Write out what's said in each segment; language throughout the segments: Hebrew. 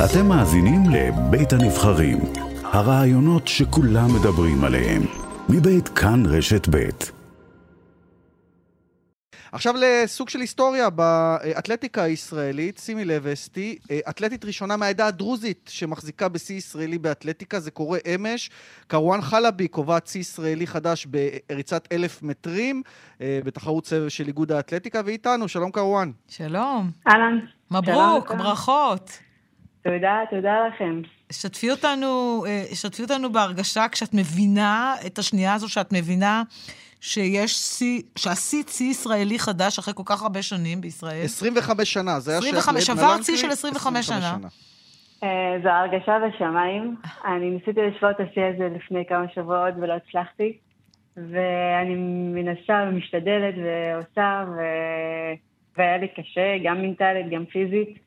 אתם מאזינים לבית הנבחרים, הרעיונות שכולם מדברים עליהם, מבית כאן רשת בית. עכשיו לסוג של היסטוריה באתלטיקה הישראלית, שימי לב אסתי, אתלטית ראשונה מהעדה הדרוזית שמחזיקה בשיא ישראלי באתלטיקה, זה קורה אמש. קרואן חלבי קובעת שיא ישראלי חדש בריצת אלף מטרים, בתחרות סבב של איגוד האתלטיקה, ואיתנו, שלום קרואן. שלום. אהלן. מברוק, שלום, ברכות. תודה, תודה לכם. שתפי אותנו, שתפי אותנו בהרגשה כשאת מבינה את השנייה הזו, שאת מבינה שיש שיא, שעשית שיא ישראלי חדש אחרי כל כך הרבה שנים בישראל. 25 שנה, זה היה 25, שברת שיא של 25 שנה. שנה. זו הרגשה בשמיים. אני ניסיתי לשבור את השיא הזה לפני כמה שבועות ולא הצלחתי. ואני מנסה ומשתדלת ועושה, ו... והיה לי קשה, גם מנטלית, גם פיזית.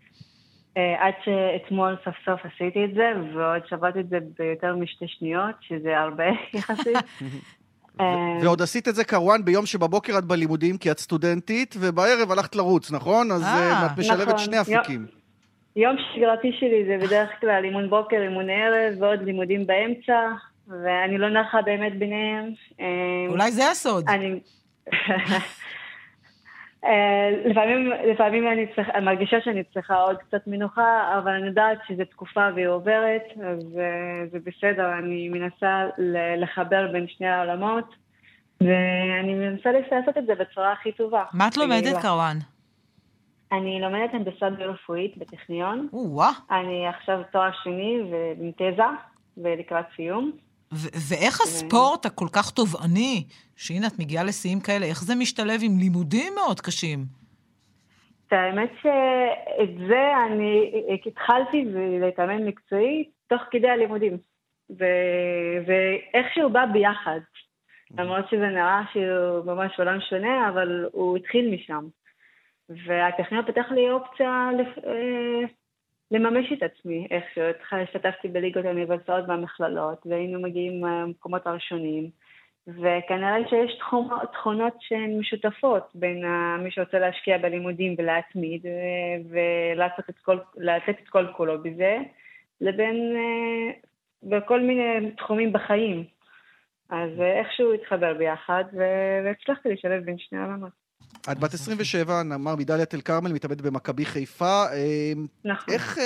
עד שאתמול סוף סוף עשיתי את זה, ועוד שברתי את זה ביותר משתי שניות, שזה הרבה יחסית. ועוד עשית את זה קרואן ביום שבבוקר את בלימודים, כי את סטודנטית, ובערב הלכת לרוץ, נכון? אז את משלבת שני אפיקים. יום שגרתי שלי זה בדרך כלל אימון בוקר, אימון ערב, ועוד לימודים באמצע, ואני לא נחה באמת ביניהם. אולי זה הסוד. אני... לפעמים, לפעמים אני צריך, אני מרגישה שאני צריכה עוד קצת מנוחה, אבל אני יודעת שזו תקופה והיא עוברת, אז זה בסדר, אני מנסה לחבר בין שני העולמות, ואני מנסה לעשות את זה בצורה הכי טובה. מה את לומדת, קרוואן? אני לומדת הנדסה ביו-רפואית בטכניון. או-אה. אני עכשיו תואר שני ועם תזה, ולקראת סיום. ואיך הספורט הכל כך תובעני, שהנה את מגיעה לשיאים כאלה, איך זה משתלב עם לימודים מאוד קשים? האמת שאת זה אני התחלתי להתאמן מקצועית תוך כדי הלימודים. ואיכשהו בא ביחד. למרות שזה נראה שהוא ממש עולם שונה, אבל הוא התחיל משם. והטכניון פתח לי אופציה לממש את עצמי איכשהו. השתתפתי בליגות האוניברסיטאות והמכללות, והיינו מגיעים למקומות הראשונים, וכנראה שיש תכונות שהן משותפות בין מי שרוצה להשקיע בלימודים ולהתמיד, ולתת את כל, את כל כולו בזה, לבין בכל מיני תחומים בחיים. אז איכשהו התחבר ביחד, והצלחתי לשלב בין שני העולמות. את בת 27, נאמר מדליית אל כרמל, מתאבדת במכבי חיפה. נכון. איך,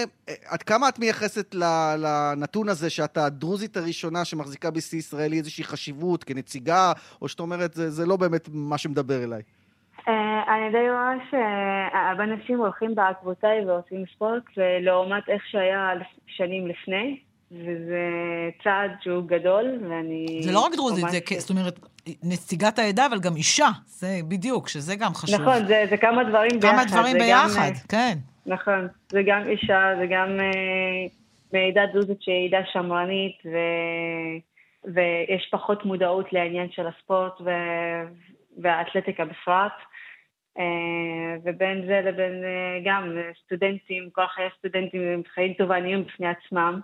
עד כמה את מייחסת לנתון הזה שאת הדרוזית הראשונה שמחזיקה בשיא ישראלי איזושהי חשיבות כנציגה, או שאת אומרת, זה, זה לא באמת מה שמדבר אליי? אני די רואה שהרבה אנשים הולכים בעקבותיי ועושים ספורט, לעומת איך שהיה שנים לפני. וזה צעד שהוא גדול, ואני... זה לא רק דרוזית, זה, זאת אומרת, נציגת העדה, אבל גם אישה, זה בדיוק, שזה גם חשוב. נכון, זה, זה כמה דברים כמה ביחד. כמה דברים ביחד, גם, כן. נכון, זה גם אישה, זה גם אה, מעדה דרוזית שהיא עדה שמרנית, ו, ויש פחות מודעות לעניין של הספורט ו, והאתלטיקה בפרט. Uh, ובין זה לבין גם סטודנטים, כל חיי סטודנטים הם חיים תובעניים בפני עצמם.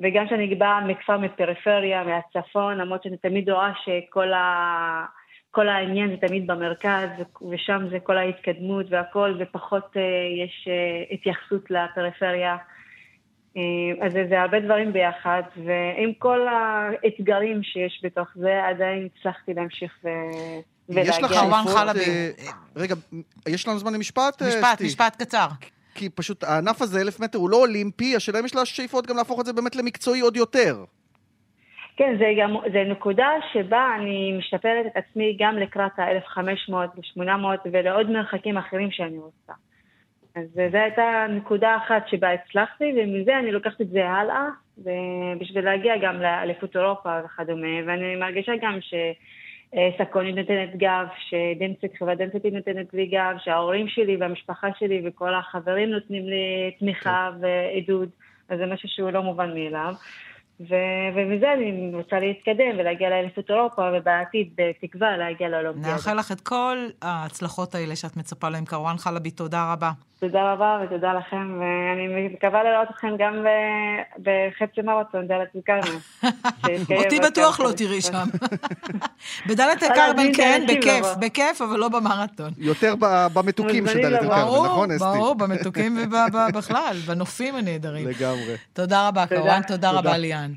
וגם שאני באה מכפר מפריפריה, מהצפון, למרות שאני תמיד רואה שכל ה... כל העניין זה תמיד במרכז, ושם זה כל ההתקדמות והכל, ופחות יש התייחסות לפריפריה. אז זה הרבה דברים ביחד, ועם כל האתגרים שיש בתוך זה, עדיין הצלחתי להמשיך ו... יש לך שאיפות... רגע, יש לנו זמן למשפט? משפט, משפט קצר. כי פשוט הענף הזה, אלף מטר, הוא לא אולימפי, השאלה אם יש לה שאיפות גם להפוך את זה באמת למקצועי עוד יותר. כן, זה גם, זה נקודה שבה אני משתפרת את עצמי גם לקראת ה-1500 ו-800 ולעוד מרחקים אחרים שאני רוצה. אז זו הייתה נקודה אחת שבה הצלחתי, ומזה אני לוקחת את זה הלאה, בשביל להגיע גם לאליפות אירופה וכדומה, ואני מרגישה גם ש... סקונית נותנת גב, שדנצט, חברת דנצט נותנת לי גב, שההורים שלי והמשפחה שלי וכל החברים נותנים לי תמיכה כן. ועידוד, אז זה משהו שהוא לא מובן מאליו. ו- ומזה אני רוצה להתקדם ולהגיע לאליפות אירופה, ובעתיד, בתקווה, להגיע לאולימפיאדה. נאחל לך את כל ההצלחות האלה שאת מצפה להן. קרואן חלבי, תודה רבה. תודה רבה ותודה לכם, ואני מקווה לראות אתכם גם בחצי מרתון, דלת אל-כרמל. אותי בטוח לא. תראי שם. בדלית אבל אל-כרמל כן, בכיף. בכיף, אבל לא במרתון. יותר במתוקים של לבוא. אל-כרמל, נכון, אסתי? ברור, במתוקים ובכלל, בנופים הנהדרים. לגמרי. תודה רבה. קרואן, תודה תודה. רבה, ליאן.